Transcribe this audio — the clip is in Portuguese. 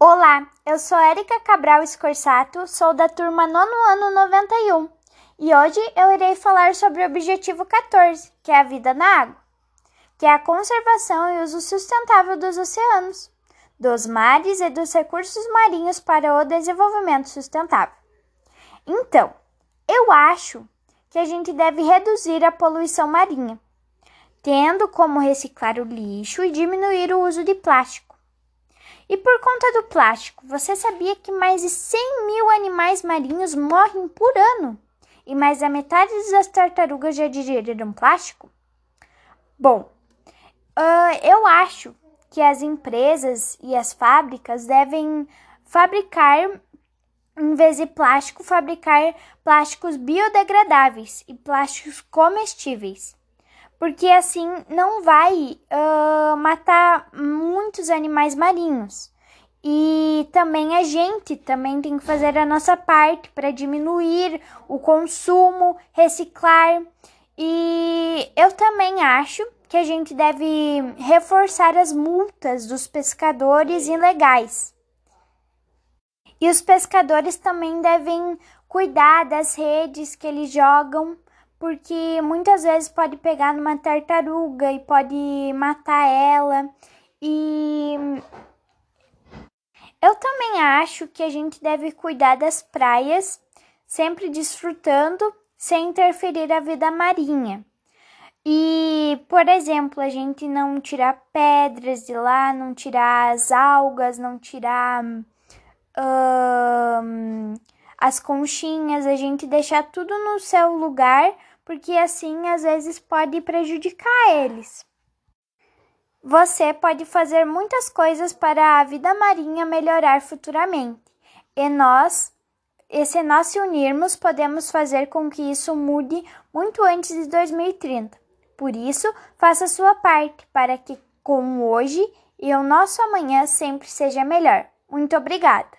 Olá, eu sou Érica Cabral Escorsato, sou da turma nono ano 91 e hoje eu irei falar sobre o objetivo 14, que é a vida na água, que é a conservação e uso sustentável dos oceanos, dos mares e dos recursos marinhos para o desenvolvimento sustentável. Então, eu acho que a gente deve reduzir a poluição marinha, tendo como reciclar o lixo e diminuir o uso de plástico e por conta do plástico, você sabia que mais de 100 mil animais marinhos morrem por ano? E mais da metade das tartarugas já digeriram plástico? Bom, uh, eu acho que as empresas e as fábricas devem fabricar, em vez de plástico, fabricar plásticos biodegradáveis e plásticos comestíveis porque assim não vai uh, matar muitos animais marinhos. E também a gente também tem que fazer a nossa parte para diminuir o consumo, reciclar. E eu também acho que a gente deve reforçar as multas dos pescadores ilegais. E os pescadores também devem cuidar das redes que eles jogam porque muitas vezes pode pegar numa tartaruga e pode matar ela. E eu também acho que a gente deve cuidar das praias, sempre desfrutando sem interferir a vida marinha. E, por exemplo, a gente não tirar pedras de lá, não tirar as algas, não tirar as conchinhas, a gente deixar tudo no seu lugar porque assim às vezes pode prejudicar eles. Você pode fazer muitas coisas para a vida marinha melhorar futuramente, e nós, e se nós se unirmos, podemos fazer com que isso mude muito antes de 2030. Por isso, faça sua parte para que, como hoje e o nosso amanhã, sempre seja melhor. Muito obrigada!